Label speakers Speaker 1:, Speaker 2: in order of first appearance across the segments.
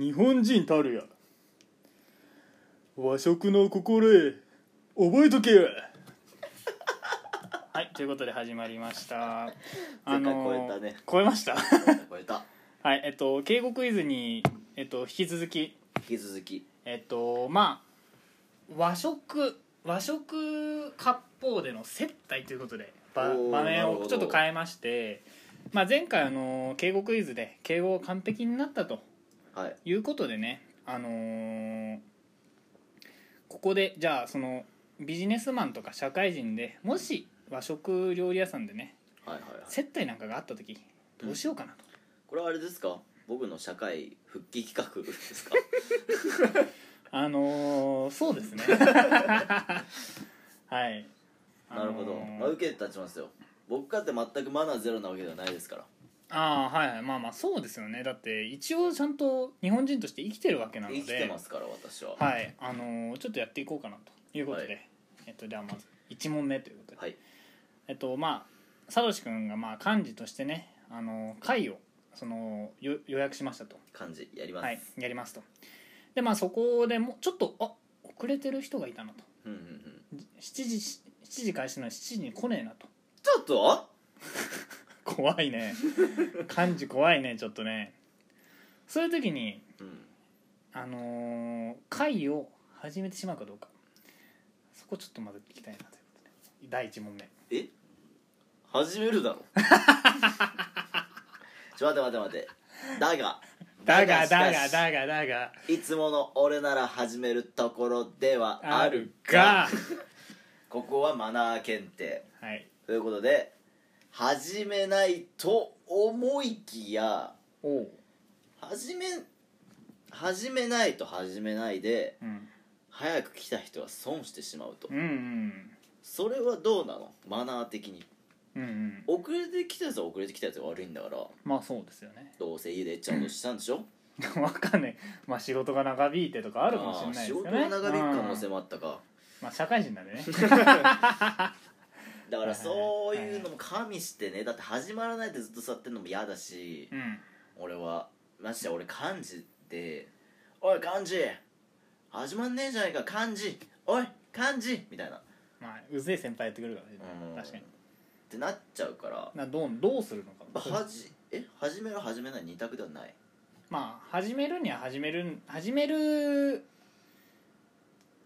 Speaker 1: 日本人たるや。和食の心得覚えとけ はいということで始まりました。
Speaker 2: 前回超えたね。
Speaker 1: 超えました？
Speaker 2: 超えた。
Speaker 1: はいえっと敬語クイズに、えっと、引き続き
Speaker 2: 引き続き。
Speaker 1: えっとまあ和食和食割烹での接待ということで場
Speaker 2: おー
Speaker 1: 場面をちょっと変えまして、まあ、前回あの敬語クイズで敬語が完璧になったと
Speaker 2: はい。
Speaker 1: いうことでねあのーここでじゃあそのビジネスマンとか社会人でもし和食料理屋さんでね
Speaker 2: はいはいはい。
Speaker 1: 接待なんかがあった時どうしようかなと、
Speaker 2: これはあれですか？僕の社会復帰企画ですか？
Speaker 1: あのーそうですね。はい。
Speaker 2: なるほど、
Speaker 1: あのー
Speaker 2: まあ、受け立ちますよ。僕かって全くマナーゼロなわけではないですから
Speaker 1: ああはい。はいまあまあそうですよね。だって一応ちゃんと日本人として生きてるわけなので。
Speaker 2: 生きてますから私は。
Speaker 1: はい。あのーちょっとやっていこうかなということで、
Speaker 2: はい。
Speaker 1: えっとではまず1問目ということで、
Speaker 2: はい。
Speaker 1: えっとまあサトシ君がまあ幹事としてねあの会をそのよ予約しましたと。
Speaker 2: 感じやります、
Speaker 1: はい。やりますと。でまあそこでもちょっとあ遅れてる人がいたなと。
Speaker 2: うんうんうん。
Speaker 1: 7時7時開始なのに7時に来ねえなと。
Speaker 2: ちょっと？
Speaker 1: 怖いね。幹事怖いねちょっとね。そういう時に
Speaker 2: うん
Speaker 1: あのー会を始めてしまうかどうか。そこちょっとまず聞きたいなということで。第1問目。
Speaker 2: え？始めるだろ。ちょ待って待って待って。だが。
Speaker 1: だが
Speaker 2: しかし。
Speaker 1: だがだが。だが
Speaker 2: いつもの俺なら始めるところではあるが。ここはマナー検定。
Speaker 1: はい。
Speaker 2: ということで始めないと思いきや
Speaker 1: おう。
Speaker 2: 始め始めないと始めないで
Speaker 1: うん。
Speaker 2: 早く来た人は損してしまうと。
Speaker 1: うんうん。
Speaker 2: それはどうなの？マナー的に。
Speaker 1: うんうん。
Speaker 2: 遅れてきたやつは遅れてきたやつが悪いんだから。
Speaker 1: まあそうですよね。
Speaker 2: どうせ家でちゃんとしたんでしょ？
Speaker 1: わかんない。まあ仕事が長引いてとかあるかもしれないです
Speaker 2: 仕事
Speaker 1: よね
Speaker 2: が長引く可能性
Speaker 1: うん
Speaker 2: もあったか。
Speaker 1: まあ社会人なんでね
Speaker 2: だからそういうのも加味してねだって始まらないでずっと座ってるのも嫌だし
Speaker 1: うん。
Speaker 2: 俺は。ましてや俺漢字って「おい漢字。始まんねえじゃないか漢字。おい漢字」みたいな。っ
Speaker 1: まあうぜえ先輩やってくるからね。
Speaker 2: うん。
Speaker 1: 確かに。
Speaker 2: てなっちゃうから。
Speaker 1: などうどうするのか。
Speaker 2: まあはじえ？始める始めない？二択ではない。
Speaker 1: まあ始めるには始める始める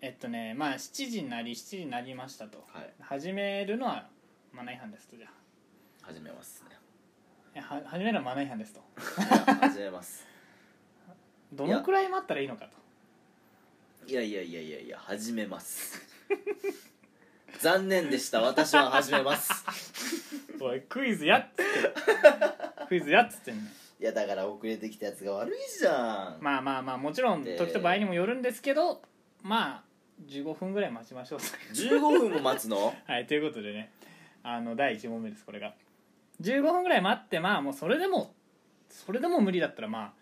Speaker 1: えっとねまあ7時になり7時になりましたと。
Speaker 2: はい。
Speaker 1: 始めるのはマナー違反ですとじゃあ。
Speaker 2: 始めますね。
Speaker 1: えは始めるのはマナー違反ですと。
Speaker 2: 始めます。
Speaker 1: どのくらい待ったらいいのかと。
Speaker 2: いやいやいやいやいや始めます。残念でした。私は始めます。
Speaker 1: おいクイズやっつって。クイズやっつってんね
Speaker 2: いやだから遅れてきたやつが悪いじゃん、
Speaker 1: まあまあまあもちろん
Speaker 2: で
Speaker 1: 時と場合にもよるんですけどまあ15分ぐらい待ちましょう。
Speaker 2: 15分も待つの？
Speaker 1: はいということでね。あの第1問目ですこれが。15分ぐらい待ってまあもうそれでもそれでも無理だったらまあ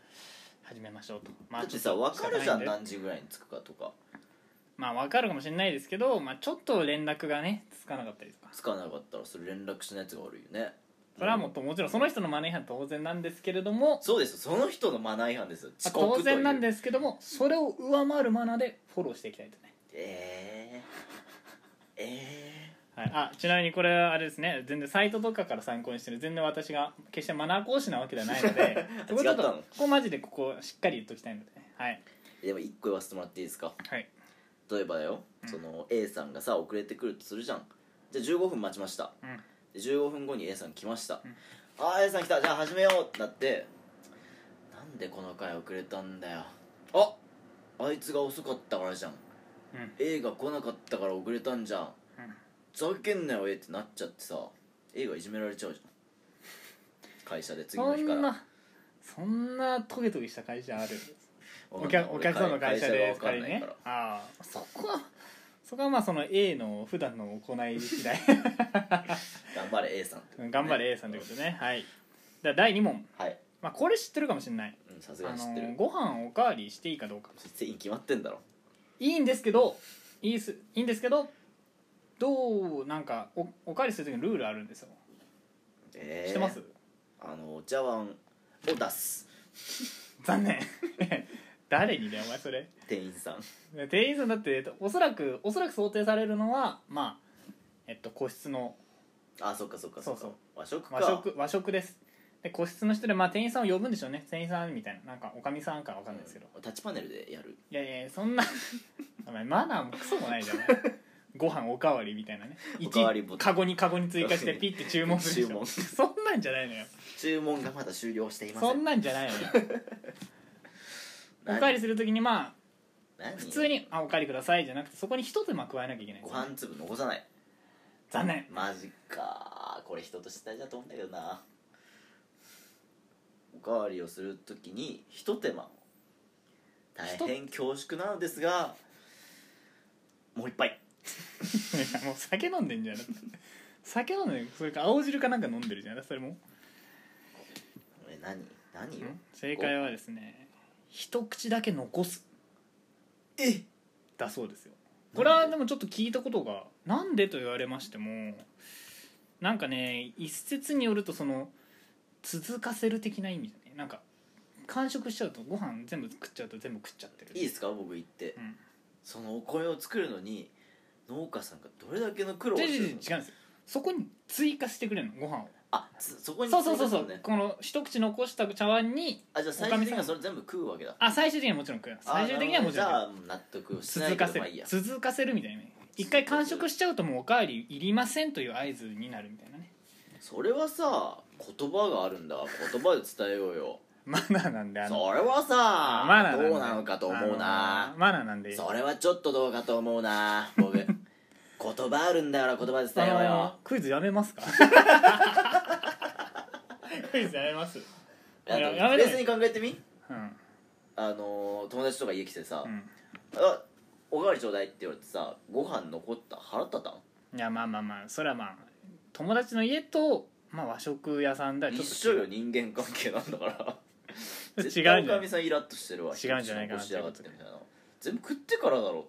Speaker 1: 始めましょうと。まあ
Speaker 2: だってさ分かるじゃん何時ぐらいに着くかとか。
Speaker 1: まあ分かるかもしれないですけど、まあ、ちょっと連絡がねつかなかったりとか。
Speaker 2: つかなかったらそれ連絡しないやつが悪いよね。
Speaker 1: それはもっともちろんその人のマネー違反当然なんですけれども。
Speaker 2: そうですよ。その人のマナー違反です遅刻という。
Speaker 1: 当然なんですけどもそれを上回るマナーでフォローしていきたいとね
Speaker 2: えー、え
Speaker 1: はい、あちなみにこれはあれですね。全然サイトとかから参考にしてる。全然私が決してマナー講師なわけではないので。そこちょっとここマジでここしっかり言っときたいので。ねはい。
Speaker 2: ー、でも一個言わせてもらっていいですか？
Speaker 1: はい。
Speaker 2: 例えばだよ、その A さんがさ遅れてくるとするじゃん。じゃあ15分待ちました。
Speaker 1: うん。
Speaker 2: で15分後に A さん来ました、
Speaker 1: ん。
Speaker 2: ああ A さん来た。じゃあ始めようってなって。なんでこの回遅れたんだよ。ああいつが遅かったからじゃん
Speaker 1: うん。
Speaker 2: A が来なかったから遅れたんじゃん。
Speaker 1: うん。
Speaker 2: ふざけんなよ A ってなっちゃってさ A がいじめられちゃうじゃん。会社で次
Speaker 1: そ
Speaker 2: の日から。
Speaker 1: んなそんなトゲトゲした会社ある？お客お客さんの会社で
Speaker 2: 会社が
Speaker 1: 2人ねああそこはそこはまあその A の普段の行い次第。
Speaker 2: 頑張れ A さん。って
Speaker 1: うん頑張れ A さんということでね。はい。では第2問、
Speaker 2: はい。
Speaker 1: まあ、これ知ってるかもしれない。
Speaker 2: うんさすが
Speaker 1: あ
Speaker 2: に知ってる。
Speaker 1: のご飯おかわりしていいかどうか。
Speaker 2: 全員決まってんだろ
Speaker 1: いいんですけどいいすいいんですけどどうなんかおおかわりする時にルールあるんですよ。
Speaker 2: えー、
Speaker 1: 知ってます？
Speaker 2: あのお茶碗を出す。
Speaker 1: 残念。誰にだよお前それ。
Speaker 2: 店員さん。
Speaker 1: 店員さんだっておそらくおそらく想定されるのはまあえっと個室の。
Speaker 2: あそっかそっかそっか。
Speaker 1: そう。
Speaker 2: 和食か。
Speaker 1: 和食和食ですで個室の人でまあ店員さんを呼ぶんでしょうね。店員さんみたいな。なんかおかみさんかわかんないですけど、
Speaker 2: タッチパネルでやる。
Speaker 1: いやいやそんな お前マナーもクソもないじゃん。ご飯おかわりみたいなね。
Speaker 2: おかわりボタン
Speaker 1: カゴにカゴに追加して ピッて注文するでしょ。
Speaker 2: 注文。
Speaker 1: そんなんじゃないのよ。
Speaker 2: 注文がまだ終了していません。
Speaker 1: そんなんじゃないのよ。おかわりするときにまあ
Speaker 2: 何？
Speaker 1: 普通に「あおかわりください」じゃなくてそこに一手間加えなきゃいけない。ん
Speaker 2: ご
Speaker 1: ですよね
Speaker 2: 飯粒残さない。
Speaker 1: 残念。
Speaker 2: マジか。これ人として大事だと思うんだけどなおかわりをするときにひと手間。大変恐縮なのですがもう一杯。
Speaker 1: いやもう酒飲んでんじゃん酒飲んでるそれか青汁かなんか飲んでるじゃんそれも。
Speaker 2: え何？何よ？
Speaker 1: 正解はですね一口だけ残す。
Speaker 2: え？
Speaker 1: だそうですよ。これはでもちょっと聞いたことがなんでと言われましてもなんかね一説によるとその続かせる的な意味じゃね。なんか完食しちゃうとご飯全部食っちゃうと全部食っちゃってる。
Speaker 2: いいですか？僕言って、
Speaker 1: うん。
Speaker 2: そのお米を作るのに農家さんがどれだけの苦労を
Speaker 1: 違う違う違う違う。んですよそこに追加してくれるのご飯を。
Speaker 2: あつそこに
Speaker 1: そうそうそうそう、この一口残した茶碗に
Speaker 2: あじゃあ最終的にはそれ全部食うわけだ。
Speaker 1: あ最終的にはもちろん食う。最終的にはもちろん食う。
Speaker 2: あなるほどね。じゃあ納得しない
Speaker 1: 続かせ
Speaker 2: まあいいや。
Speaker 1: 続かせるみたいなね一回完食しちゃうともうおかわりいりませんという合図になるみたいなね。
Speaker 2: それはさ言葉があるんだ。言葉で伝えようよ。
Speaker 1: マナーなんであの
Speaker 2: それはさ
Speaker 1: マナーなんで
Speaker 2: どうなのかと思う
Speaker 1: あ
Speaker 2: な
Speaker 1: のマナーなんで。
Speaker 2: それはちょっとどうかと思うな。僕 言葉あるんだから言葉で伝えようよ。
Speaker 1: クイズやめますか？クイズやめます。
Speaker 2: いや
Speaker 1: ややめて
Speaker 2: 冷静に考えてみ？
Speaker 1: うん。
Speaker 2: あのー友達とか家来てさ
Speaker 1: うん「
Speaker 2: あおかわりちょうだい」って言われてさご飯残った？腹立たん？
Speaker 1: いやまあまあまあそれはまあ友達の家と、まあ、和食屋さんではちょっと
Speaker 2: 一緒よ人間関係なんだから。
Speaker 1: 違うん
Speaker 2: 絶
Speaker 1: じゃない？
Speaker 2: 対おかみさんイラッとしてるわ
Speaker 1: 違うんじゃないかな
Speaker 2: 一口残しやがってみたいな。全部食ってからだろ。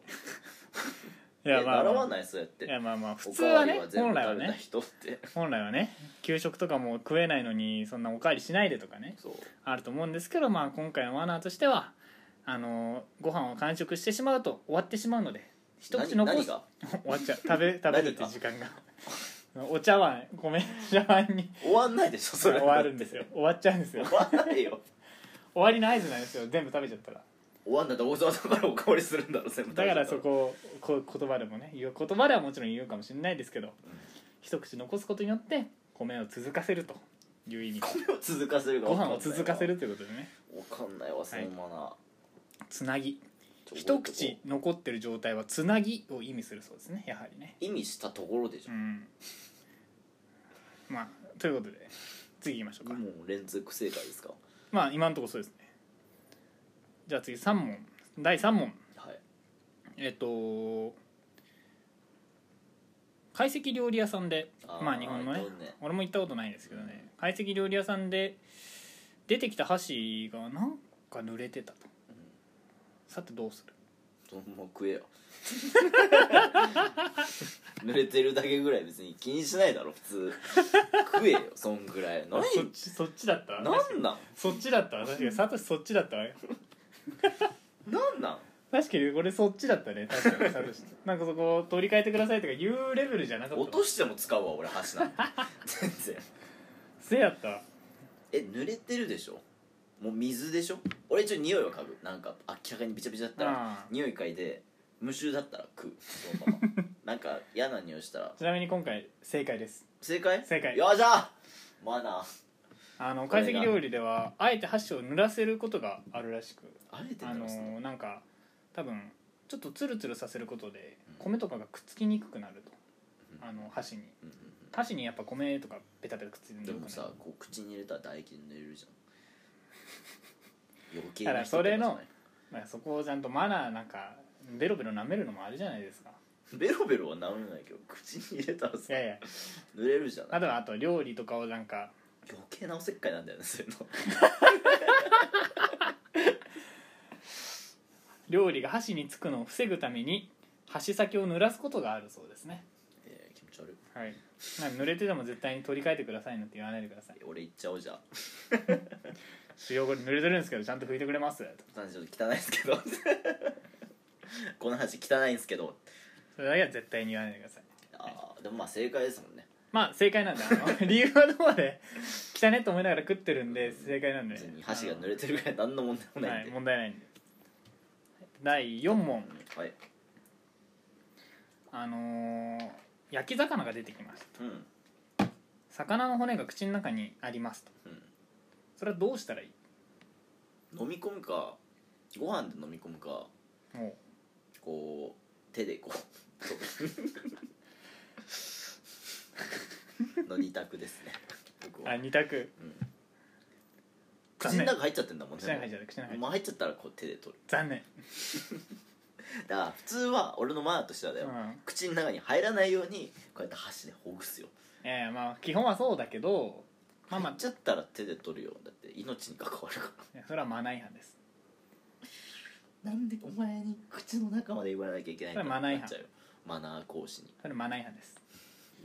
Speaker 1: いやまあ、
Speaker 2: 習わ
Speaker 1: まあ、
Speaker 2: ないそうやって。
Speaker 1: いやまあまあ普
Speaker 2: お
Speaker 1: 通はね
Speaker 2: かわりは全部
Speaker 1: 本来は
Speaker 2: 食べた
Speaker 1: ね
Speaker 2: 人って。
Speaker 1: 本来はね。給食とかも食えないのにそんなおかわりしないでとかね
Speaker 2: そう。
Speaker 1: あると思うんですけど、まあ、今回のマナーとしてはあのご飯を完食してしまうと終わってしまうので一口残す。
Speaker 2: 何何が？
Speaker 1: 終わっちゃう。食べ食べるって時間が？お茶碗米茶碗に。
Speaker 2: 終わんないでしょそれ。
Speaker 1: 終わるんですよ。終わっちゃうんですよ。
Speaker 2: 終わんないよ。
Speaker 1: 終わりの合図なんですよ全部食べちゃったら。
Speaker 2: 終わんない。と大沢だからおかわりするんだろ全部
Speaker 1: だからそこをこう言葉でもね言う言葉ではもちろん言うかもしれないですけど、一口残すことによって米を続かせるという意味。
Speaker 2: 米を続かせるか
Speaker 1: ご飯を続かせるということでね。
Speaker 2: わかんないわそのマナー
Speaker 1: つなぎ一口残ってる状態はつなぎを意味するそうですねやはりね。
Speaker 2: 意味したところでしょ。
Speaker 1: うん。まあということで次行きましょうか、
Speaker 2: もう連続正解ですか？
Speaker 1: まあ今のところそうですね。じゃあ次3問。第3問。
Speaker 2: はい。
Speaker 1: えっと懐石料理屋さんで
Speaker 2: あー
Speaker 1: まあ日本のね。
Speaker 2: ね。
Speaker 1: 俺も行ったことないんですけどね。懐石料理屋さんで出てきた箸がなんか濡れてたと、さてどうする？
Speaker 2: そのまま食えよ。濡れてるだけぐらい別に気にしないだろ普通。食えよそんぐらい。何？
Speaker 1: そっちそっちだった？わ
Speaker 2: なん？なん
Speaker 1: そっちだった？わ確かにサトシそっちだった？わよ
Speaker 2: なん？なん
Speaker 1: 確かに俺そっちだったね。確かにサトシ。なんかそこ取り替えてくださいとか言うレベルじゃなかった。
Speaker 2: 落としても使うわ俺箸なんて。全然。
Speaker 1: せやった。わ
Speaker 2: え濡れてるでしょ？もう水でしょ？俺一応匂いは嗅ぐ。なんか明らかにビチャビチャだったら
Speaker 1: あ
Speaker 2: 匂い嗅いで無臭だったら食う。そのままなんか嫌な匂いしたら。
Speaker 1: ちなみに今回正解です。
Speaker 2: 正解？
Speaker 1: 正解。
Speaker 2: よっしゃ！マナー。
Speaker 1: あの懐石料理ではあえて箸を濡らせることがあるらしく。
Speaker 2: あえて
Speaker 1: あの
Speaker 2: ならすの？
Speaker 1: なんか多分ちょっとツルツルさせることで
Speaker 2: うん。
Speaker 1: 米とかがくっつきにくくなると。
Speaker 2: うん。
Speaker 1: あの箸に。
Speaker 2: うんうん
Speaker 1: 箸にやっぱ米とかペタペタくっついて
Speaker 2: うんでも
Speaker 1: るよくなる
Speaker 2: さこう口に入れたら唾液塗れるじゃん余計
Speaker 1: だからそれの
Speaker 2: とかじ
Speaker 1: だからそこをちゃんとマナーなんかベロベロ舐めるのもあるじゃないですか。
Speaker 2: ベロベロは舐めないけど口に入れたらさ
Speaker 1: いやいや。
Speaker 2: 塗れるじゃない。
Speaker 1: あとはあと料理とかをなんか。
Speaker 2: 余計なおせっかいなんだよねそういうの。
Speaker 1: 料理が箸につくのを防ぐために箸先を濡らすことがあるそうですね。
Speaker 2: えー気持ち悪い。
Speaker 1: はい。なんか濡れてても絶対に取り替えてくださいなんて言わないでください。
Speaker 2: 俺言っちゃおうじゃあ
Speaker 1: 使用後に濡れてるんですけどちゃんと拭いてくれます？
Speaker 2: ちょっと汚いですけど。この話汚いんですけど。
Speaker 1: それだけは絶対に言わないでください。
Speaker 2: あーでもまあ正解ですもんね。
Speaker 1: まあ正解なんであの 理由はどこまで 汚ねと思いながら食ってるんで正解なんで。
Speaker 2: 別に箸が濡れてるぐらい何の問題も
Speaker 1: はい
Speaker 2: ないんで。
Speaker 1: 問題ないんで。第4問。
Speaker 2: はい。
Speaker 1: あのー焼き魚が出てきました。
Speaker 2: うん。
Speaker 1: 魚の骨が口の中にありますと。
Speaker 2: うん
Speaker 1: それはどうしたらいい？
Speaker 2: 飲み込むかご飯で飲み込むか
Speaker 1: も
Speaker 2: こう手でこうの二択ですね。僕は。
Speaker 1: うあ二択？
Speaker 2: うん。口の中入っちゃってんだもんね。
Speaker 1: 口の中入っちゃう口の中入っちゃう
Speaker 2: もう入っちゃったらこう手で取る。
Speaker 1: 残念。
Speaker 2: だから普通は俺のマナーとしてはだよ、
Speaker 1: うん。
Speaker 2: 口の中に入らないようにこうやって箸でほぐすよ。
Speaker 1: ええまあ基本はそうだけどまあま
Speaker 2: 入っちゃったら手で取るよ。だって命に関わるから。
Speaker 1: あそれはマナー違反です。
Speaker 2: なんでお前に口の中まで言わなきゃいけないんだ
Speaker 1: それマナー
Speaker 2: なっちゃうよ。マナー講師に。
Speaker 1: それマナー違反です。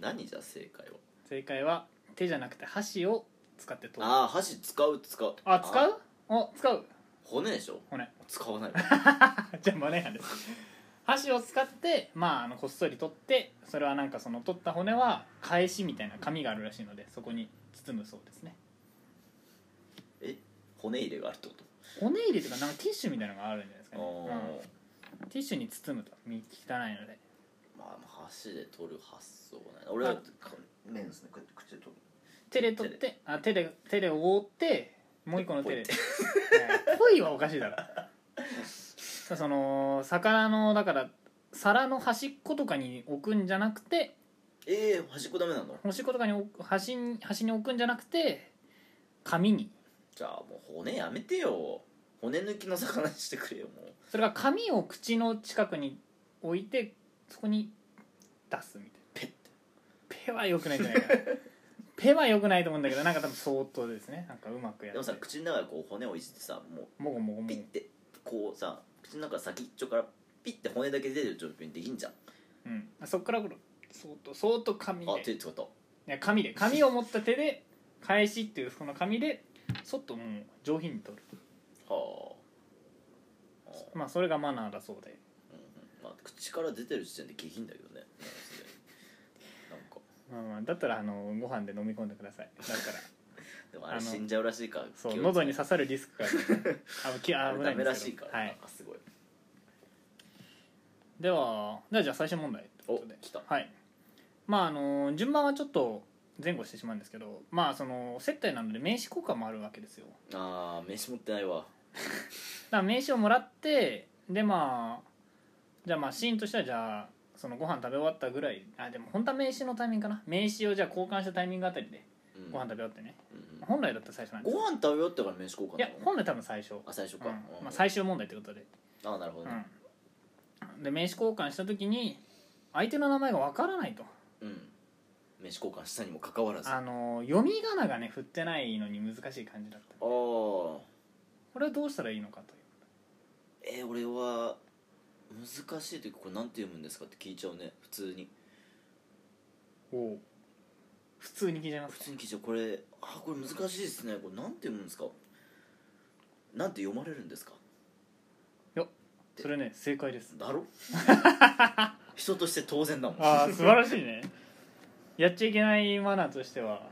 Speaker 2: 何じゃ正解は？
Speaker 1: 正解は手じゃなくて箸を使って取る。
Speaker 2: ああ箸使う使う。
Speaker 1: あ使う？お使う？
Speaker 2: 骨でしょ？
Speaker 1: 骨。
Speaker 2: 使わない
Speaker 1: じゃあマナー違反です。箸を使ってまああのこっそり取ってそれはなんかその取った骨は返しみたいな紙があるらしいのでそこに包むそうですね。
Speaker 2: え骨入れがあるってこと？
Speaker 1: 骨入れというかなんかティッシュみたいなのがあるんじゃないですかね、うん。ティッシュに包むと。身汚いので。
Speaker 2: まあ箸で取る発想はない俺はか麺ですねこうやって口で取る。
Speaker 1: 手で取ってあ手で手で覆ってもう一個の手で。
Speaker 2: ポイ
Speaker 1: ポイはおかしいだろ。その魚のだから皿の端っことかに置くんじゃなくて
Speaker 2: ええ端っこダメなの？
Speaker 1: 端っことかに置く端に端に置くんじゃなくて紙に。
Speaker 2: じゃあもう骨やめてよ。骨抜きの魚にしてくれよもう。
Speaker 1: それが紙を口の近くに置いてそこに出すみたいな。
Speaker 2: ペッて。
Speaker 1: ペは良くないんじゃないかな。ペは良くないと思うんだけどなんか多分相当ですね。なんかうまくやって。
Speaker 2: でもさ口の中でこう骨をいじってさも
Speaker 1: もごもご
Speaker 2: うピッてこうさ口の中先っちょからピッて骨だけ出てる状況にできんじゃん。
Speaker 1: うん、そっからこれ相当相当紙
Speaker 2: あ
Speaker 1: で
Speaker 2: 手使った
Speaker 1: いや紙で。紙を持った手で返しっていうその紙でそっともう上品に取る。
Speaker 2: はあ、はあ
Speaker 1: まあそれがマナーだそうで。
Speaker 2: うんうん。まあ、口から出てる時点で下品だけどね。なんか。
Speaker 1: まあまあだったらあのご飯で飲み込んでください。だから。
Speaker 2: でもあれ
Speaker 1: あの
Speaker 2: 死んじゃうらしいから。
Speaker 1: そう
Speaker 2: 気をつけ
Speaker 1: 喉に刺さるリスクがあるあのき
Speaker 2: あれダ
Speaker 1: 危ないん
Speaker 2: メらしいから、
Speaker 1: はい。
Speaker 2: なんかすごい。
Speaker 1: ではではじゃあ最終問題ということで。
Speaker 2: お来た。
Speaker 1: はいまああの順番はちょっと前後してしまうんですけどまあその接待なので名刺交換もあるわけですよ。
Speaker 2: あー名刺持ってないわ。
Speaker 1: だから名刺をもらってでまあじゃあまあシーンとしてはじゃあそのご飯食べ終わったぐらいあでも本当は名刺のタイミングかな。名刺をじゃあ交換したタイミングあたりで
Speaker 2: うん。
Speaker 1: ご飯食べ終わってね、
Speaker 2: うんうん。
Speaker 1: 本来だったら最初なんです
Speaker 2: ご飯食べ終わってから名刺交換
Speaker 1: いや
Speaker 2: なの
Speaker 1: 本来多分最初、
Speaker 2: あ最初か、
Speaker 1: うん。
Speaker 2: うん。
Speaker 1: まあ、最終問題ということで、
Speaker 2: ああなるほどね。
Speaker 1: うん、で名刺交換した時に相手の名前がわからないと
Speaker 2: うん、名刺交換したにもかかわらず。あ
Speaker 1: あの読み仮名がね振ってないのに難しい感じだった。
Speaker 2: あ
Speaker 1: これはどうしたらいいのかという。
Speaker 2: えー、俺は難しい時これなんて読むんですかって聞いちゃうね。普通に。
Speaker 1: おう。普通に聞いちゃいます
Speaker 2: 普通に聞いちゃう。これあこれ難しいですね。これなんて読むんですか？なんて読まれるんですか？
Speaker 1: いやそれね正解です。
Speaker 2: だろ？人として当然だもん。
Speaker 1: ああ素晴らしいね。やっちゃいけないマナーとしては。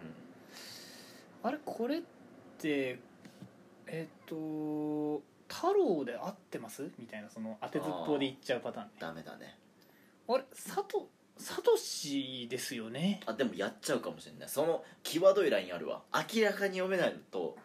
Speaker 1: あれこれってえっ、と太郎で合ってます？みたいなその当てずっぽうで言っちゃうパターンね。
Speaker 2: ダメだね。
Speaker 1: あれ佐藤サトシですよね。
Speaker 2: あでもやっちゃうかもしれない。その際どいラインあるわ。明らかに読めないのと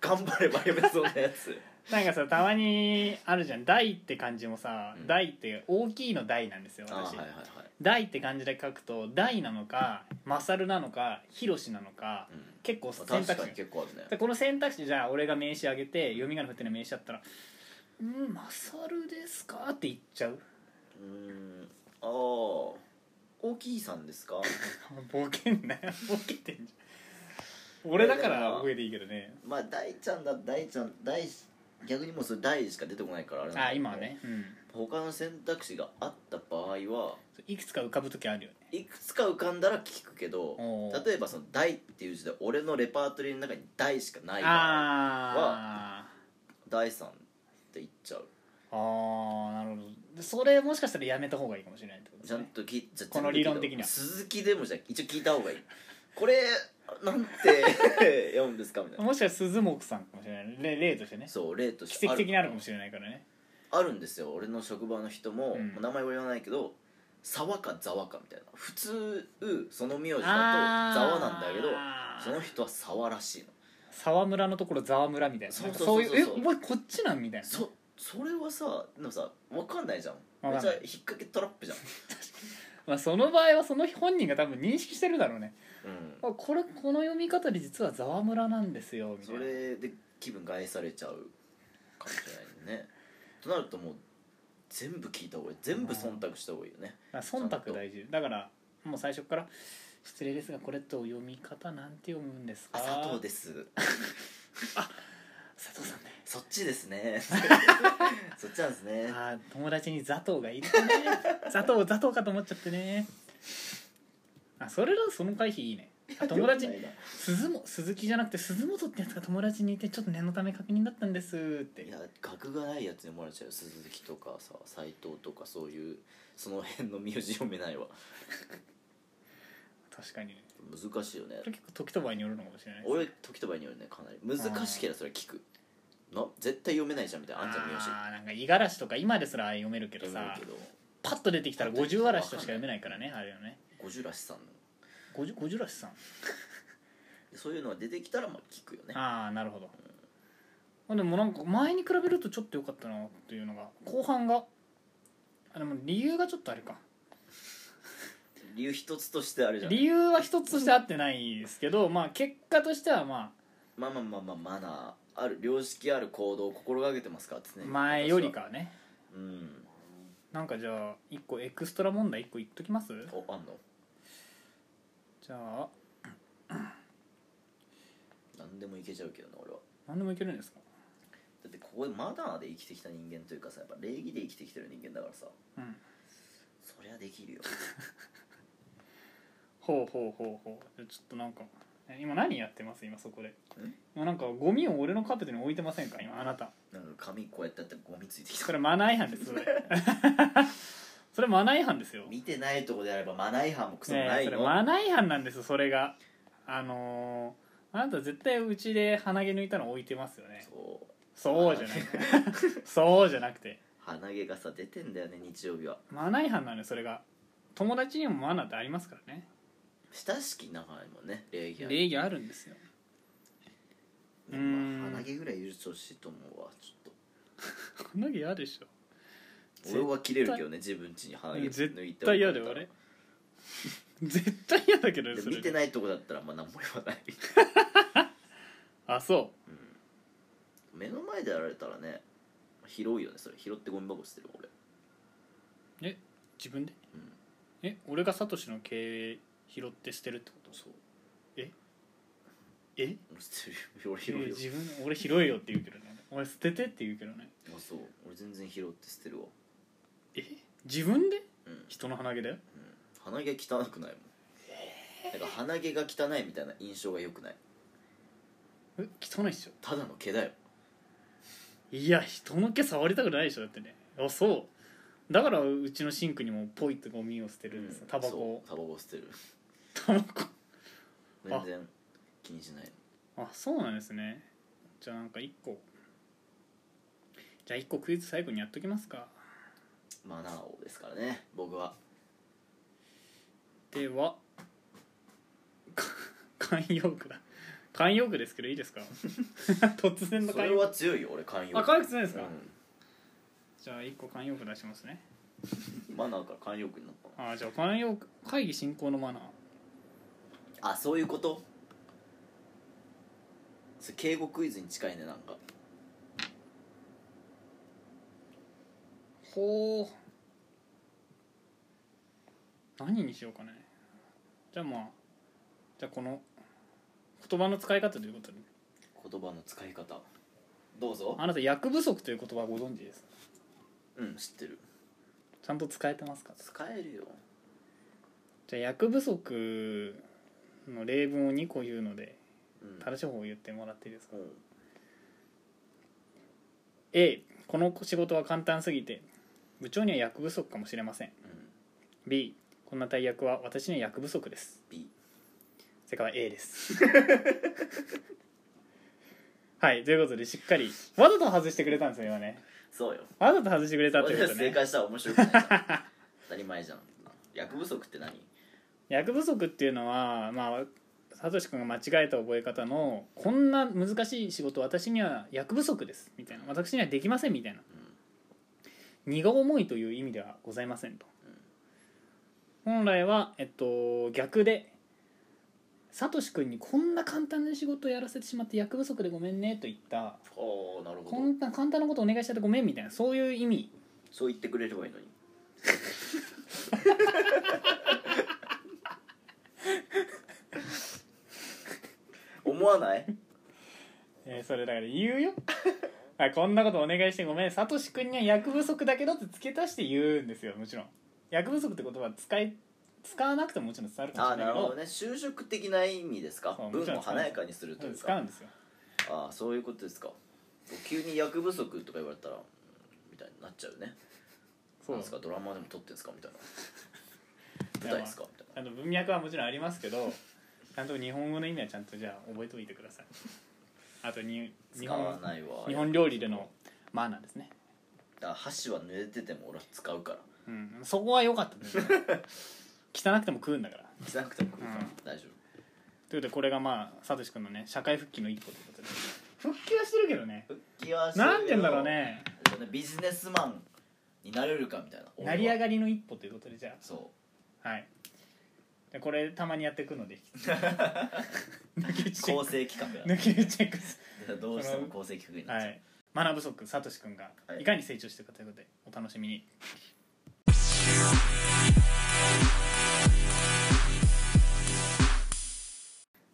Speaker 2: 頑張れば読めそうなやつ
Speaker 1: なんかさたまにあるじゃん「大」って漢字もさ
Speaker 2: うん「
Speaker 1: 大」って大きいの「大」なんですよ私
Speaker 2: あーはいはいはい「
Speaker 1: 大」って漢字で書くと「大」なのか「勝なのか「広なのか
Speaker 2: うん。
Speaker 1: 結構
Speaker 2: まあ
Speaker 1: 選択肢。
Speaker 2: 確かに結構あるね。
Speaker 1: でこの選択肢じゃあ俺が名刺あげて読み仮名振ってる名刺だったら「うん勝ですか?」って言っちゃう。
Speaker 2: うーん。ああ大きいさんですか？
Speaker 1: ボケんなよ。ボケてんじゃん。俺だからボケでいいけどね。
Speaker 2: まあ大ちゃんだ大ちゃん大逆にもうそれ大しか出てこないからあれなんだけど。
Speaker 1: あ今はね。うん。
Speaker 2: 他の選択肢があった場合は
Speaker 1: いくつか浮かぶ時あるよね。
Speaker 2: いくつか浮かんだら聞くけど
Speaker 1: おー。
Speaker 2: 例えばその「大」っていう字で俺のレパートリーの中に「大」しかない場合
Speaker 1: あ
Speaker 2: 大さんって言っちゃう。
Speaker 1: ーあーなるほど。でそれもしかしたらやめた方がいいかもしれないってことですね。
Speaker 2: ちゃんと聞いじゃ
Speaker 1: この理論的には。
Speaker 2: 鈴木でもじゃあ一応聞いた方がいい。これなんて読むんですかみたいな。
Speaker 1: もしかしたら鈴木さんかもしれない。例例としてね。
Speaker 2: そう例とし
Speaker 1: 奇
Speaker 2: て
Speaker 1: 跡的にあるかもしれないからね。
Speaker 2: あるんですよ。俺の職場の人も、
Speaker 1: うん。
Speaker 2: 名前は言わないけど沢かざわかみたいな。普通その名字だとざ
Speaker 1: あー。
Speaker 2: わなんだけどその人は沢らしいの。
Speaker 1: 沢村のところざわ村みたいな。
Speaker 2: そうそうそうそう。
Speaker 1: いうえお前こっちなんみたいな。
Speaker 2: そそれはさでもさ分かんないじゃん。
Speaker 1: わかんない。
Speaker 2: めっちゃ引っ掛けトラップじゃん。
Speaker 1: まあ、その場合はその本人が多分認識してるだろうね。
Speaker 2: うん
Speaker 1: あこれこの読み方で実はざわ村なんですよみた
Speaker 2: そ
Speaker 1: いな。
Speaker 2: れで気分害されちゃうかもしれないね。となるともう全部聞いた方がいい。全部忖度した方がいいよね。
Speaker 1: だから忖度大事。だからもう最初から「失礼ですがこれと読み方なんて読むんですか?」
Speaker 2: あ佐藤です。
Speaker 1: 佐藤さんね。
Speaker 2: そっちですね。そっちなんですね。
Speaker 1: あー友達に佐藤がいるね。佐藤佐藤かと思っちゃってねあそれだその回避いいね。あ友達に鈴も鈴木じゃなくて鈴本ってやつが友達にいてちょっと念のため確認だったんですって。
Speaker 2: いや学がないやつにもらっちゃうよ。鈴木とかさ斎藤とかそういうその辺の名字読めないわ。
Speaker 1: 確かにね。
Speaker 2: 難しいよね。
Speaker 1: これ結構時と場合によるのかもしれない
Speaker 2: 俺時と場合によるねかなり。難しければそれ聞く。な絶対読めないじゃんみたいなあんちゃん名字
Speaker 1: あーなんか五十嵐とか今ですら読めるけどさパッと出てきたら五十嵐としか読めないからねあれよね
Speaker 2: 五十嵐さんの。
Speaker 1: 五十五十嵐さん。
Speaker 2: そういうのが出てきたらまあ聞くよね。
Speaker 1: ああなるほど。あでもなんか前に比べるとちょっと良かったなっていうのが後半があでも理由がちょっとあれか。
Speaker 2: 理由一つとしてあれじゃん
Speaker 1: 理由は一つとして合ってないですけどまあ結果としてはま
Speaker 2: まあまあまあまあマナーある良識ある行動を心がけてますかって
Speaker 1: あ
Speaker 2: ね。
Speaker 1: 前よりかはね。
Speaker 2: うん。
Speaker 1: なんかじゃあ一個エクストラ問題一個言っときます？
Speaker 2: おあんの？
Speaker 1: じゃあ。
Speaker 2: 何でもいけちゃうけどな俺は。
Speaker 1: 何でもいけるんですか？
Speaker 2: だってここでマナーで生きてきた人間というかさやっぱ礼儀で生きてきてる人間だからさ。
Speaker 1: うん。
Speaker 2: そりゃできるよ。
Speaker 1: ほうほうほうほう。ちょっとなんかえ今何やってます？今そこで。
Speaker 2: ん
Speaker 1: 今なんかゴミを俺のカーペットに置いてませんか？今あなた。
Speaker 2: なんか紙こうやってやったらゴミついてきた。
Speaker 1: それマナー違反ですそれ それマナー違反ですよ。
Speaker 2: 見てないとこであればマナー違反もクソも
Speaker 1: ねえそれ
Speaker 2: ないの、
Speaker 1: マナー違反なんですそれが。あのー、あなた絶対うちで鼻毛抜いたの置いてますよね。
Speaker 2: そう。
Speaker 1: そうじゃなくて そうじゃなくて。
Speaker 2: 鼻毛がさ出てんだよね日曜日は。
Speaker 1: マナー違反なのよそれが。友達にもマナーってありますからね。
Speaker 2: 親しき仲間にもね礼儀ある。
Speaker 1: 礼儀あるんですよ。うーん
Speaker 2: まあ鼻毛ぐらい許してほしいと思うわちょっ
Speaker 1: 鼻毛嫌でしょ。
Speaker 2: と俺は切れるけどね自分家に鼻毛
Speaker 1: 絶
Speaker 2: 抜いて
Speaker 1: 対嫌だよ俺絶対嫌だけど
Speaker 2: で
Speaker 1: それ。
Speaker 2: 見てないとこだったらまあ何も言わない。
Speaker 1: あそ
Speaker 2: 目の前でやられたらね広いよねそれ。拾ってゴミ箱捨てる俺。
Speaker 1: うえ自分で、
Speaker 2: うん。
Speaker 1: え俺がサトシの毛拾って捨てるってこと？
Speaker 2: そう。
Speaker 1: え？え？
Speaker 2: 俺捨てるよ。俺
Speaker 1: え
Speaker 2: 拾うよ。
Speaker 1: 自分俺拾えよって言うけどね。俺捨ててって言うけどね。
Speaker 2: あそう。俺全然拾って捨てるわ
Speaker 1: え自分で？
Speaker 2: うん、
Speaker 1: 人の鼻毛だよ。
Speaker 2: うん、鼻毛汚くないもん。だから鼻毛が汚いみたいな印象が良くない？
Speaker 1: え汚いっしょ。
Speaker 2: ただの毛だよ。
Speaker 1: いや人の毛触りたくないでしょだってね。あそう。だからうちのシンクにもポイってゴミを捨てるんですタバコを。
Speaker 2: そう。タバコ捨てる。
Speaker 1: タバコ。
Speaker 2: 全然気にしない。
Speaker 1: あそうなんですね。じゃあなんか一個。じゃあ一個クイズ最後にやっときますか
Speaker 2: マナー王ですからね僕は。
Speaker 1: ではか 慣用句だ。慣用句ですけどいいですか？突然の
Speaker 2: それ
Speaker 1: 慣用句。
Speaker 2: は強いよ俺寛容
Speaker 1: あ可愛くないですか、
Speaker 2: う
Speaker 1: じゃあ一個慣用句出しますね。
Speaker 2: ん、マナーから寛容句になっ
Speaker 1: あじゃあ慣用句会議進行のマナー。
Speaker 2: あそういうこと？それ敬語クイズに近いねなんか
Speaker 1: ほう。何にしようかね。じゃあまあじゃあこの言葉の使い方ということで。
Speaker 2: 言葉の使い方。どうぞ。
Speaker 1: あなた役不足という言葉ご存知ですか？
Speaker 2: うん知ってる。
Speaker 1: ちゃんと使えてますか？
Speaker 2: 使えるよ。
Speaker 1: じゃあ役不足の例文を2個言うので
Speaker 2: うん。
Speaker 1: 正しい方を言ってもらっていいですか？
Speaker 2: うん。
Speaker 1: A この仕事は簡単すぎて部長には役不足かもしれません。
Speaker 2: うん。
Speaker 1: B こんな大役は私には役不足です。
Speaker 2: B
Speaker 1: 正解は A です。はいということでしっかりわざと外してくれたんですよ今ね。
Speaker 2: そうよ。
Speaker 1: わざと外してくれたってことね。
Speaker 2: 解したら面白くないじゃん。当たり前じゃん。役不足って何？
Speaker 1: 役不足っていうのはまあサトシ君が間違えた覚え方のこんな難しい仕事私には役不足です。みたいな。私にはできませんみたいな荷が重いという意味ではございませんと。本来は、えっと、逆でサトシ君にこんな簡単な仕事をやらせてしまって役不足でごめんねと言った。
Speaker 2: おおなるほ
Speaker 1: こ
Speaker 2: ど
Speaker 1: んな簡単なことお願いしちゃってごめんみたいな。そういう意味。
Speaker 2: そう言ってくれればいいのに。思わない？
Speaker 1: えーそれだから言うよあこんなことお願いしてごめん。サトシ君には役不足だけどって付け足して言うんですよもちろん。役不足って言葉は使い使わなくてももちろん伝わるかも
Speaker 2: ああ
Speaker 1: しれな
Speaker 2: いるほどね。就職的な意味ですか？
Speaker 1: そう
Speaker 2: 文を華やかにするというか。
Speaker 1: 使うんですよ。
Speaker 2: ああそういうことですか。急に役不足とか言われたらうんみたいになっちゃうね。
Speaker 1: そう。
Speaker 2: なんですか？ドラマでも撮ってんすか？みたいな。舞台ですか？みたいな
Speaker 1: あの文脈はもちろんありますけどちゃんと日本語の意味はちゃんとじゃあ覚えておいてくださいあとに日
Speaker 2: 使わ
Speaker 1: 本
Speaker 2: ないわ。
Speaker 1: 日本料理でのマナーですね、
Speaker 2: だから箸は濡れてても俺は使うから。
Speaker 1: うん、そこは良かったですね。汚くても食うんだから。
Speaker 2: 汚くても食うから、
Speaker 1: うん。
Speaker 2: 大丈
Speaker 1: ということでこれがまあサトシ君のね社会復帰の一歩ということで。復帰はしてるけどね。
Speaker 2: 夫復帰はしてるけど
Speaker 1: なんて言うんだろうね。
Speaker 2: ねビジネスマンになれるかみたいな。
Speaker 1: 成り上
Speaker 2: り
Speaker 1: がりの一歩ということでじゃ
Speaker 2: そ
Speaker 1: あはいでこれたまにやっていくので。抜き打ちチェッ
Speaker 2: 構
Speaker 1: ク
Speaker 2: 成企画
Speaker 1: 抜き打ちチェック
Speaker 2: どうしても構成企画になっちゃう、
Speaker 1: はい。学不足サトシ君が
Speaker 2: はい。
Speaker 1: いかに成長していくかということでお楽しみに。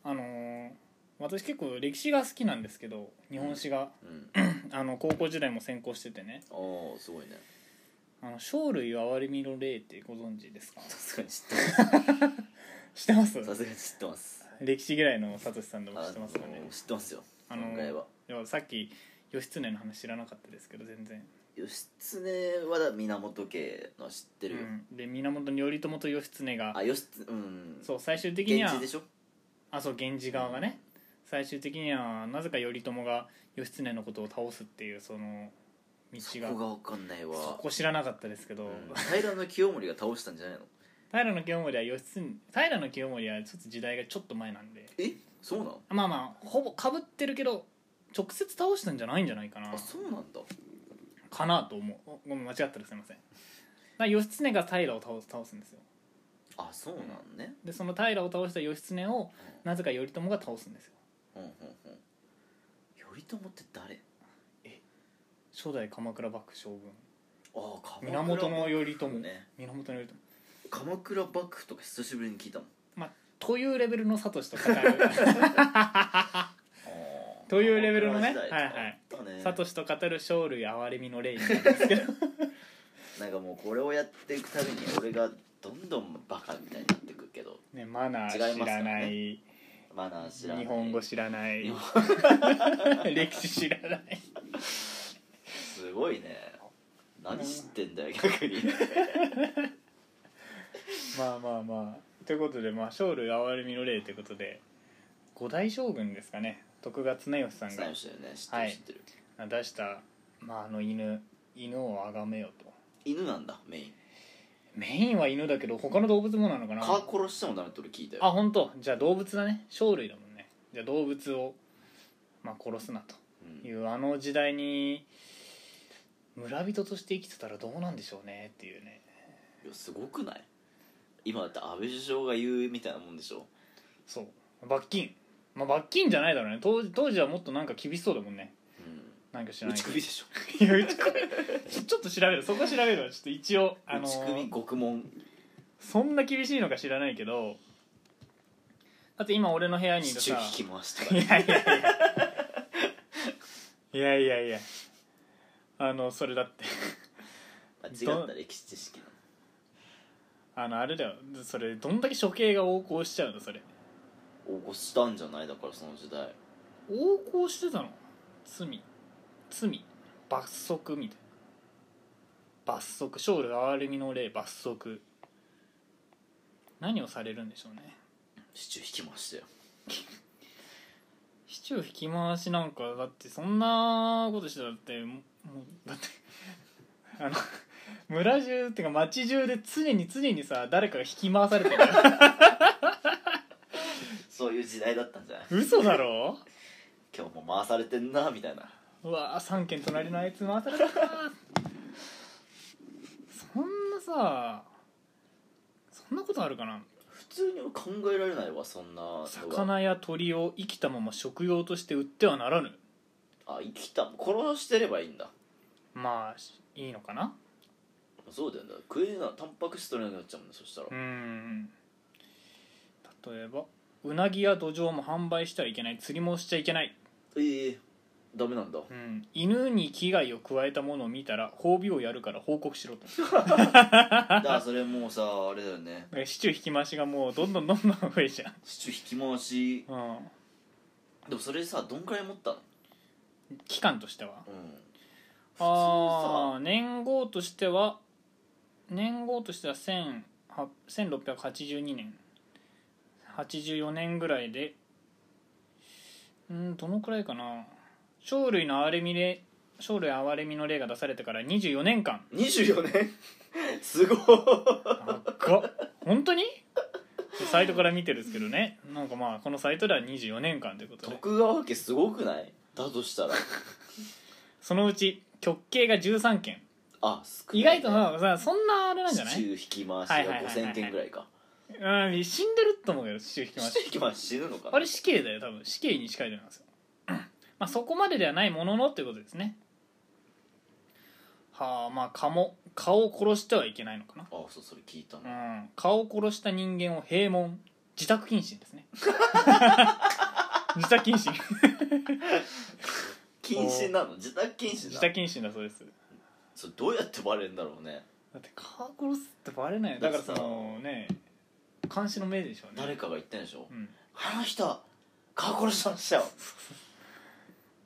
Speaker 1: あのー私結構歴史が好きなんですけど日本史が。
Speaker 2: うん。
Speaker 1: あの高校時代も専攻しててね。
Speaker 2: おおすごいね
Speaker 1: あの生類憐れみの例ってご存知ですか？
Speaker 2: さすがに知って
Speaker 1: 知ってます？
Speaker 2: ますさすがに知ってます。
Speaker 1: 歴史嫌いのサトシさんでも知ってますかね。
Speaker 2: あの知ってますよ。
Speaker 1: あの
Speaker 2: 今回は。
Speaker 1: でもさっき義経の話知らなかったですけど全然、
Speaker 2: 義経はだ源家の知ってるよ、
Speaker 1: うん、で源頼朝と義経が
Speaker 2: あ義経うん。
Speaker 1: そう最終的には
Speaker 2: 源氏でしょ？
Speaker 1: あそう源氏側がね。最終的にはなぜか頼朝が義経のことを倒すっていうその道が。
Speaker 2: そこが分かんないわ。
Speaker 1: そこ知らなかったですけど、
Speaker 2: うん。平清盛が倒したんじゃないの？
Speaker 1: 平清盛は義経平清盛はちょっと時代がちょっと前なんで。
Speaker 2: え？そうなの？
Speaker 1: まあまあほぼかぶってるけど直接倒したんじゃないんじゃないかな。
Speaker 2: あそうなんだ。
Speaker 1: かなと思う。おごめん間違ったらすいません。義経が平を倒す倒すんですよ。
Speaker 2: あそうなんね。
Speaker 1: でその平を倒した義経をなぜか頼朝が倒すんですよ。
Speaker 2: うんうんうん。頼朝って誰？
Speaker 1: 初代鎌倉幕府将軍。
Speaker 2: ああ
Speaker 1: 源頼朝。
Speaker 2: ね。
Speaker 1: 源頼朝。
Speaker 2: 鎌倉幕府とか久しぶりに聞いたもん。
Speaker 1: まあというレベルのサトシと語る。というレベルのね。はいはい。と語る生類憐れみの例なんですけど。
Speaker 2: なんかもうこれをやっていくたびに俺がどんどんバカみたいになってくけど。
Speaker 1: ねマナー知
Speaker 2: から
Speaker 1: ない。
Speaker 2: マナー知らない。
Speaker 1: 日本語知らない。
Speaker 2: 日
Speaker 1: 歴史知らない。
Speaker 2: すごいね。何知ってんだよ逆に。
Speaker 1: まあまあまあ。ということで、まあ、生類憐れみの例ということで五代将軍ですかね。徳川綱吉さんが。はい。出した、まあ、あの犬犬を崇めよと。
Speaker 2: 犬なんだメイン。
Speaker 1: メインは犬だけど他の動物もなのかな。
Speaker 2: 蚊殺してもダメって俺聞いたよ。
Speaker 1: あ本当。じゃあ動物だね。生類だもんね。じゃあ動物を、まあ、殺すなと
Speaker 2: うん。
Speaker 1: いうあの時代に村人として生きてたらどうなんでしょうねっていうね。
Speaker 2: いやすごくない？今だって安倍首相が言うみたいなもんでしょ？
Speaker 1: そう。罰金。まあ罰金じゃないだろうね。当時当時はもっとなんか厳しそうだもんね。
Speaker 2: うん。
Speaker 1: なんか知らないけど。
Speaker 2: 打ち首でしょ。
Speaker 1: いや打ち首。ちょちょっと調べるそこ調べるわちょっと一応あの
Speaker 2: 打ち首
Speaker 1: ー
Speaker 2: 獄門。
Speaker 1: そんな厳しいのか知らないけど。だって今俺の部屋にいるさ。
Speaker 2: 引き回しとか
Speaker 1: いやいやいや。いやいやいやあのそれだって。
Speaker 2: あ違った歴史知識な
Speaker 1: あのあれだよ。それどんだけ処刑が横行しちゃうのそれ。
Speaker 2: 起こしたんじゃない？だからその時代。
Speaker 1: 横行してたの？罪。罪。罰則みたいな。罰則。生類憐れみの例罰則。何をされるんでしょうね。
Speaker 2: シチュー引きましたよ
Speaker 1: シチュー引き回しなんかだってそんなことしたらだってももうだって あの村中っていうか町中で常に常にさ誰かが引き回されてる。
Speaker 2: そういう時代だったんじゃない？
Speaker 1: 嘘だろ？
Speaker 2: 今日も回されてんなみたいな。
Speaker 1: うわー3軒隣のあいつ回されたなそんなさそんなことあるかな？
Speaker 2: 普通には考えられないわそんなのが
Speaker 1: 魚や鳥を生きたまま食用として売ってはならぬ。
Speaker 2: あ生きた。殺してればいいんだ。
Speaker 1: まあいいのかな？
Speaker 2: そうだよね。食えなタンパク質取れなくなっちゃうもんねそしたら。
Speaker 1: うーん。例えばうなぎや土壌も販売してはいけない。釣りもしちゃいけない、
Speaker 2: ええダメなんだ。
Speaker 1: うん、犬に危害を加えたものを見たら褒美をやるから報告しろと。
Speaker 2: だからそれもうさあれだよね。
Speaker 1: だからシチュー引き回しがもうどんどんどんどん増えちゃ
Speaker 2: シチュー引き回し。
Speaker 1: う、うん、
Speaker 2: でもそれさどんくらい持ったの？
Speaker 1: 期間としては。
Speaker 2: うん。
Speaker 1: ああ年号としては年号としては1000は1682年。84年ぐらいで。うんどのくらいかな生類の憐れみれ生類憐れみの例が出されてから24年間。
Speaker 2: 24年？すご
Speaker 1: っ。が本当に？サイトから見てるんですけどね。なんかまあこのサイトでは24年間ということで。
Speaker 2: 徳川家すごくない？だとしたら。
Speaker 1: そのうち極刑が13件。
Speaker 2: あ少ない
Speaker 1: 意外とさそんなあれなんじゃない？
Speaker 2: 引き回しが
Speaker 1: はいはいはいはい
Speaker 2: 5000件ぐらいか。
Speaker 1: うん死んでると思うよ死刑引き回し。
Speaker 2: 死ぬのかな？
Speaker 1: あれ死刑だよ多分。死刑に近いと思いますよまあそこまでではないもののっていうことですね。はあまあ蚊も蚊を殺してはいけないのかな。
Speaker 2: あそうそれ聞いたの
Speaker 1: うん。蚊を殺した人間を閉門。自宅謹慎ですね。自宅謹慎。
Speaker 2: 謹慎なの？自宅謹慎なの？
Speaker 1: 自宅謹慎だそうです。
Speaker 2: それどうやってバレるんだろうね。
Speaker 1: だって蚊殺すってバレないよ。だからそのね監視の目でしょうね。
Speaker 2: 誰かが言ってんでしょ？
Speaker 1: うん。
Speaker 2: あの人顔殺しましたよ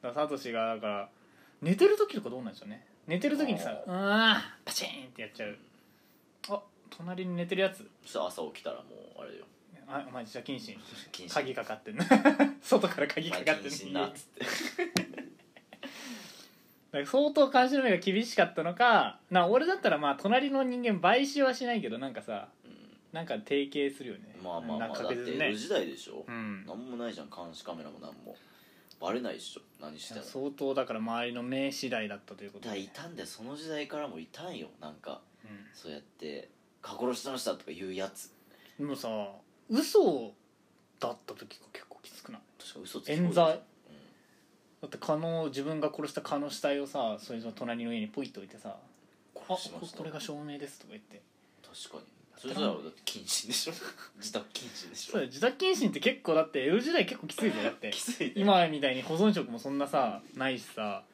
Speaker 1: だからサトシがだから寝てる時とかどうなんでしょうね？寝てる時にさ
Speaker 2: あ
Speaker 1: うーんパチンってやっちゃう。あ隣に寝てるやつ？
Speaker 2: そしたら朝起きたらもうあれよ。
Speaker 1: あお前自宅謹慎。
Speaker 2: 謹慎。
Speaker 1: 鍵かかってんな 外から鍵かかってん
Speaker 2: 謹慎なっつって。
Speaker 1: だから相当監視の目が厳しかったのかな俺だったらまあ隣の人間買収はしないけどなんかさなんか提携するよね。
Speaker 2: まあまあまあだって江戸時代でしょ。
Speaker 1: うん。
Speaker 2: なんもないじゃん監視カメラもなんもバレないでしょ。何しても。
Speaker 1: 相当だから周りの目次第だったということで、
Speaker 2: だいたんでその時代からもいたんよ。なんか
Speaker 1: う
Speaker 2: そうやって「蚊殺してました」とか言うやつ。
Speaker 1: ん、でもさ嘘だった時が結構きつくない？
Speaker 2: 確か嘘つき
Speaker 1: 冤罪？だって蚊の自分が殺した蚊の死体をさそれぞれ隣の家にポイって置いてさ「あこれが証明です」とか言って。
Speaker 2: 確かにそれじゃあだって謹慎でしょ。自宅謹慎でしょ。
Speaker 1: そうだよ。自宅謹慎って結構だって江戸時代結構きついじゃんだって。
Speaker 2: きついね。
Speaker 1: 今みたいに保存食もそんなさないしさ。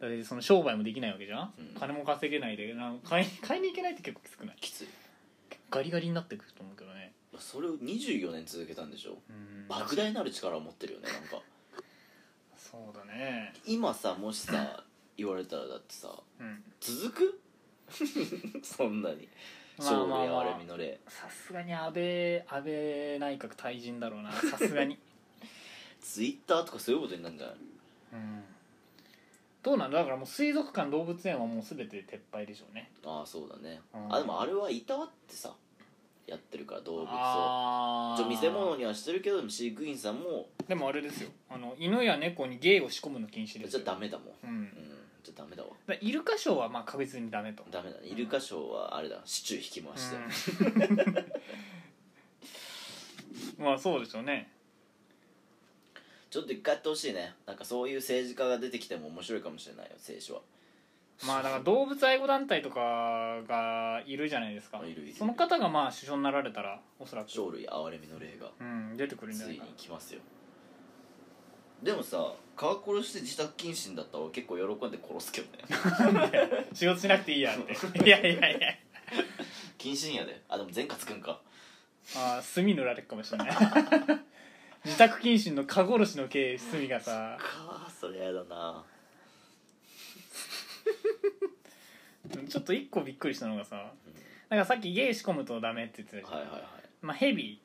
Speaker 1: だってその商売もできないわけじゃん、
Speaker 2: うん。
Speaker 1: 金も稼げないでなんか買い 買いに行けないって結構きつくない？
Speaker 2: きつい。
Speaker 1: ガリガリになってくると思うけどね。
Speaker 2: それを24年続けたんでしょ。
Speaker 1: うん。
Speaker 2: 莫大なる力を持ってるよねなんか。
Speaker 1: そうだね。
Speaker 2: 今さもしさ言われたらだってさ
Speaker 1: うん。
Speaker 2: 続く？そんなに。
Speaker 1: まあ
Speaker 2: れみの例
Speaker 1: さすがに安倍安倍内閣退陣だろうな。さすがに。
Speaker 2: ツイッターとかそういうことになるんじゃない？
Speaker 1: うん。どうなん？だだからもう水族館動物園はもう全て撤廃でしょうね。
Speaker 2: ああそうだね。
Speaker 1: うん。
Speaker 2: あでもあれはいたわってさやってるから動物を。
Speaker 1: あ
Speaker 2: ちょ見せ物にはしてるけど飼育員さんも。
Speaker 1: でもあれですよ。あの犬や猫に芸を仕込むの禁止です
Speaker 2: じゃダメだもん。
Speaker 1: うん。
Speaker 2: うんじゃあダメだわ。
Speaker 1: だイルカショーはまあ確実にダメと。
Speaker 2: ダメだね。イルカショーはあれだ。シチュー引き回して、
Speaker 1: うん。まあそうでしょうね。
Speaker 2: ちょっと一回やってほしいね。なんかそういう政治家が出てきても面白いかもしれないよ政治は。
Speaker 1: まあだから動物愛護団体とかがいるじゃないですか。
Speaker 2: いるいる。
Speaker 1: その方がまあ首相になられたらおそらく、
Speaker 2: 生類憐れみの例が
Speaker 1: うん、出てくるんじゃ
Speaker 2: ついに
Speaker 1: な。いかな
Speaker 2: 来ますよでもさ蚊殺して自宅謹慎だったら俺結構喜んで殺すけどね。
Speaker 1: 仕事しなくていいやって。いやいやいや。
Speaker 2: 謹謹慎やで。あでも前科つくんか。
Speaker 1: ああ墨塗られるかもしれない。自宅謹慎の蚊殺しの刑墨がさ。
Speaker 2: かそれやだな。
Speaker 1: ちょっと一個びっくりしたのがさなんかさっきゲイ仕込むとダメって言ってたじゃん、
Speaker 2: はいはいはい。
Speaker 1: まあヘビ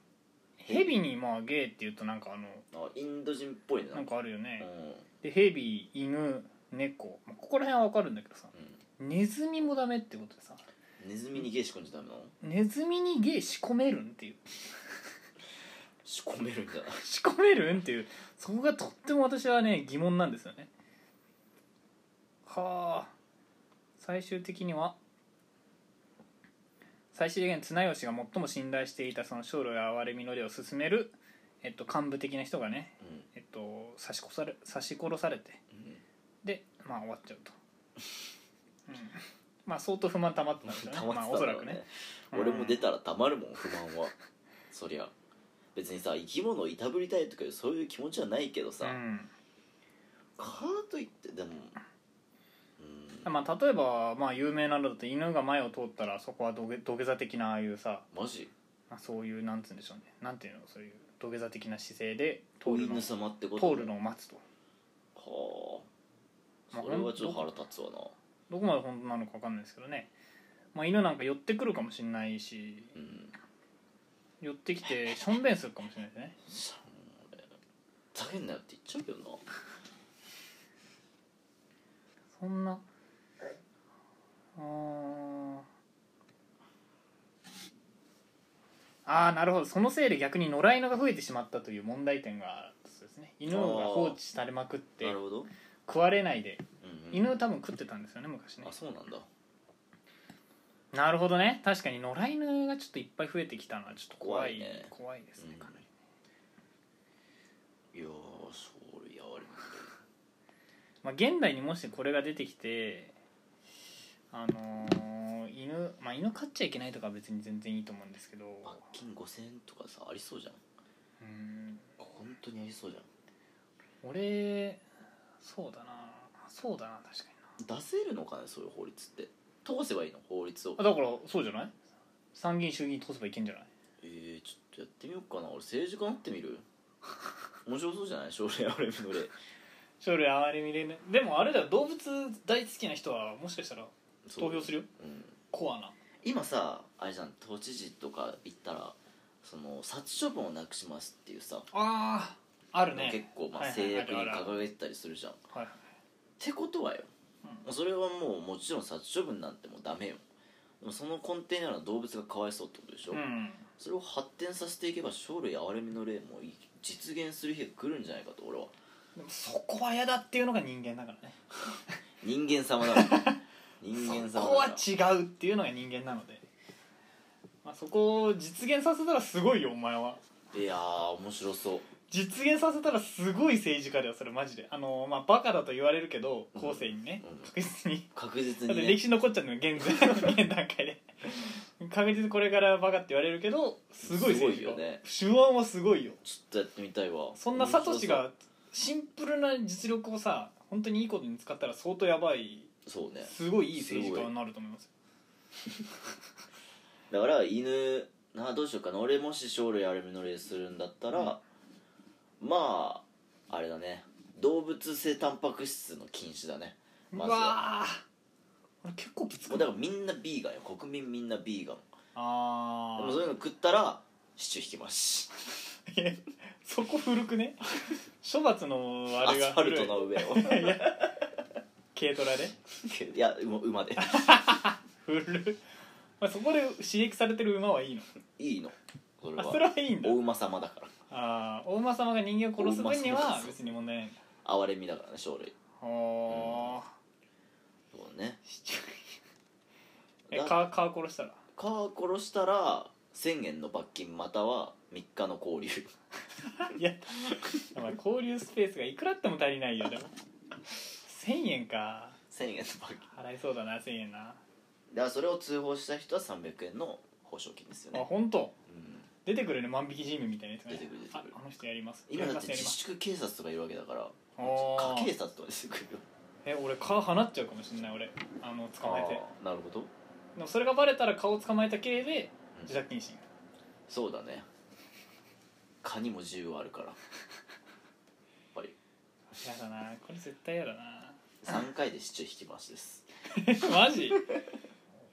Speaker 1: ヘビにまあゲイって言うとなんかあの
Speaker 2: あインド人っぽいね。
Speaker 1: なんかあるよ
Speaker 2: う
Speaker 1: ね、
Speaker 2: ん。
Speaker 1: でヘビ犬猫、まあここら辺は分かるんだけどさ
Speaker 2: う
Speaker 1: ネズミもダメってことでさ
Speaker 2: んネズミにゲー仕込んじゃダメなの？
Speaker 1: ネズミにゲイ仕込めるんっていう。
Speaker 2: 仕込めるんじゃない
Speaker 1: 仕込めるんっていう。そこがとっても私はね疑問なんですよね。はあ。最終的には最終的に綱吉が最も信頼していたその生類憐れみの例を進める、えっと、幹部的な人がね、
Speaker 2: うん。
Speaker 1: えっと、刺し殺され刺し殺されて
Speaker 2: うん。
Speaker 1: でまあ終わっちゃうと、うん、まあ相当不満溜まってたんですよね。
Speaker 2: 溜まって
Speaker 1: まあ
Speaker 2: たんだろうね
Speaker 1: おそらくね。
Speaker 2: 俺も出たらたまるもん不満は。そりゃ。別にさ生き物をいたぶりたいとかそういう気持ちはないけどさ、
Speaker 1: うん。
Speaker 2: かといってでもうん
Speaker 1: まあ、例えば、まあ、有名なのだと犬が前を通ったらそこは土下土下座的なああいうさ、
Speaker 2: マジ？
Speaker 1: まあ、そういうなんつうんでしょうね。なんていうの？そういう土下座的な姿勢で通るの。
Speaker 2: お犬様ってこと？
Speaker 1: 通るのを待つと。
Speaker 2: はあ。
Speaker 1: まあ
Speaker 2: それはちょっと腹立つわな。
Speaker 1: どこまで本当なのか分かんないですけどね、まあ、犬なんか寄ってくるかもしれないし
Speaker 2: うん。
Speaker 1: 寄ってきてしょんべんするかもしれないですね。
Speaker 2: さ俺ふざけんなよって言っちゃうけどな。
Speaker 1: そんなあー。あーなるほど。そのせいで逆に野良犬が増えてしまったという問題点があるそうですね。犬が放置されまくって
Speaker 2: なるほど、
Speaker 1: 食われないで
Speaker 2: うんうん、
Speaker 1: 犬多分食ってたんですよね昔ね。
Speaker 2: あそうなんだ。
Speaker 1: なるほどね。確かに野良犬がちょっといっぱい増えてきたのはちょっと怖い
Speaker 2: 怖いね。
Speaker 1: 怖いですね
Speaker 2: うん。
Speaker 1: かなり、
Speaker 2: いやーそれやわれ
Speaker 1: まあ、現代にもしこれが出てきてあのー犬まあ犬飼っちゃいけないとかは別に全然いいと思うんですけど。
Speaker 2: 罰金5000円とかさありそうじゃん。
Speaker 1: うん。
Speaker 2: 本当にありそうじゃ
Speaker 1: 俺そうだな。そうだな確か
Speaker 2: ん出せるのかねそういう法律って。通せばいいの法律を。
Speaker 1: あだからそうじゃない？参議院衆議院通せばいけんじゃない？
Speaker 2: えー、ちょっとやってみようかな。俺政治家なってみる？面白そうじゃない？将来俺の例。
Speaker 1: 将来あまり見れないでもあれだよ。動物大好きな人はもしかしたら投票するよ？
Speaker 2: うん。
Speaker 1: コアな。
Speaker 2: 今さあれじゃん都知事とか行ったらその殺処分をなくしますっていうさ、
Speaker 1: あああるね。
Speaker 2: 結構まあ
Speaker 1: はいはい
Speaker 2: 制約に
Speaker 1: あるある。
Speaker 2: 掲げてたりするじゃん、っ
Speaker 1: はい
Speaker 2: てことはよ、
Speaker 1: うん。
Speaker 2: もうそれはもうもちろん殺処分なんてもうダメよ。でもその根底にあるのは動物がかわいそうってことでしょ、
Speaker 1: うん
Speaker 2: それを発展させていけば生類憐れみの例も実現する日が来るんじゃないかと俺は。
Speaker 1: でもそこは嫌だっていうのが人間だからね。
Speaker 2: 人間様だから 人間
Speaker 1: そこは違うっていうのが人間なので、まあ、そこを実現させたらすごいよお前は。い
Speaker 2: やー面白そう。
Speaker 1: 実現させたらすごい政治家だよそれマジで。あのまあバカだと言われるけど
Speaker 2: うん
Speaker 1: 後世にね、
Speaker 2: うん。
Speaker 1: 確実に。
Speaker 2: 確実
Speaker 1: だって
Speaker 2: にね
Speaker 1: 歴史残っちゃうのよ現在現段階で。確実にこれからバカって言われるけどすごい政治家。
Speaker 2: ね。
Speaker 1: 手腕はすごいよ。
Speaker 2: ちょっとやってみたいわ。
Speaker 1: そんなサトシ
Speaker 2: 面
Speaker 1: がシンプルな実力をさ本当にいいことに使ったら相当やばい
Speaker 2: 白そうね。
Speaker 1: すごいいい政治家になると思いますよ。
Speaker 2: だから犬などうしようかな。俺もし生類憐れみの例するんだったら、
Speaker 1: うん。
Speaker 2: まああれだね。動物性タンパク質の禁止だね。まずは。
Speaker 1: うわー。俺結構きつく
Speaker 2: もうだからみんなビーガンよ。国民みんなビーガン。
Speaker 1: あ
Speaker 2: でもそういうの食ったらシチュー引きます。
Speaker 1: あそこ古くね？処罰のあれが
Speaker 2: アスファルトの上を。
Speaker 1: いや軽トラで？
Speaker 2: いや馬馬で。
Speaker 1: 古い、まあ、そこで刺激されてる馬はいいの？
Speaker 2: いいの。それは。
Speaker 1: あそれはいいんだ。
Speaker 2: お馬様だから。
Speaker 1: ああお馬様が人間を殺す分には別に問題ない。んだ
Speaker 2: 憐れみだからね生類
Speaker 1: はあ
Speaker 2: そうね。
Speaker 1: え
Speaker 2: だ
Speaker 1: 蚊蚊殺したら？
Speaker 2: 蚊殺したら1000円の罰金または3日の拘留。
Speaker 1: いやお前交流スペースがいくらあっても足りないよでも1000円か。
Speaker 2: 1000円の罰金
Speaker 1: 払いそうだな1000円な。
Speaker 2: だからそれを通報した人は300円の報奨金ですよ
Speaker 1: あ
Speaker 2: ね、
Speaker 1: 本当？
Speaker 2: うん、
Speaker 1: 出てくるね万引き G メみたいなやつがね。
Speaker 2: 出てくる出てくる。
Speaker 1: ああの人やります。
Speaker 2: 今だって
Speaker 1: やります
Speaker 2: 自粛警察とかいるわけだから
Speaker 1: あー。
Speaker 2: 家警察とか出てくるよ。
Speaker 1: え俺蚊放っちゃうかもしれない俺。あの捕まえて。
Speaker 2: あーなるほど。
Speaker 1: でもそれがバレたら顔捕まえた系で自宅謹慎
Speaker 2: そうだね。蚊にも銃はあるから。やっぱり。
Speaker 1: やだなこれ絶対やだな
Speaker 2: 3回で市長引き回しです。
Speaker 1: マジ？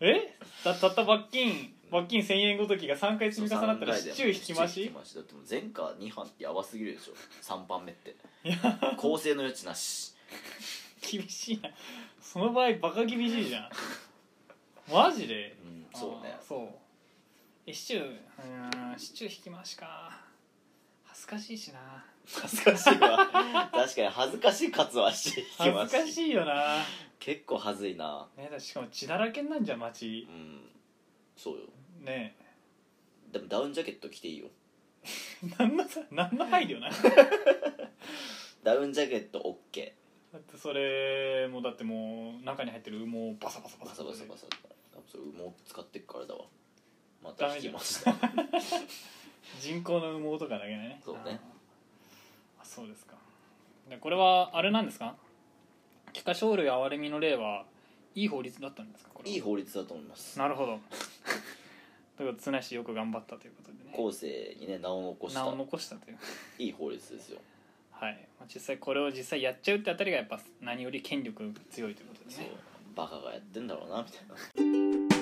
Speaker 1: え？たたった罰金罰金1000円ごときが3回積み重なったらシチュー引き回し？
Speaker 2: 回しだってもう前科2犯ってやばすぎるでしょ3番目って構成の余地なし
Speaker 1: 厳しいなその場合バカ厳しいじゃんマジで
Speaker 2: うんそうね
Speaker 1: そうえシチューうーんシチュー引き回しか恥ずかしいしな
Speaker 2: 恥ずかしいわ。確かに恥ずかしいカツはし引き
Speaker 1: 恥ずかしいよな、
Speaker 2: 結構恥ずいな。
Speaker 1: ね、だしかも血だらけになんじゃん街。
Speaker 2: うん。そうよ。
Speaker 1: ね。
Speaker 2: でもダウンジャケット着ていいよ。
Speaker 1: 何のさ何の配慮なだ
Speaker 2: ダウンジャケット OK
Speaker 1: ってそれもだってもう中に入ってる羽毛をバサバサバ
Speaker 2: バ
Speaker 1: サ
Speaker 2: サバサバサ。それ羽毛使ってっからだわ。また引きました
Speaker 1: 人工の羽毛とかだけね。
Speaker 2: そうね。
Speaker 1: あそうですか。でこれはあれなんですか？帰化奨励憐れみの例はいい法律だったんですか？これは。い
Speaker 2: い法律だと思います。
Speaker 1: なるほど。ということで綱氏よく頑張ったということでね。
Speaker 2: 後世にね名を残した。
Speaker 1: 名を残したという。
Speaker 2: いい法律ですよ。
Speaker 1: はい。まあ実際これを実際やっちゃうってあたりがやっぱ何より権力が強いということで
Speaker 2: そう。
Speaker 1: ね
Speaker 2: バカがやってんだろうなみたいな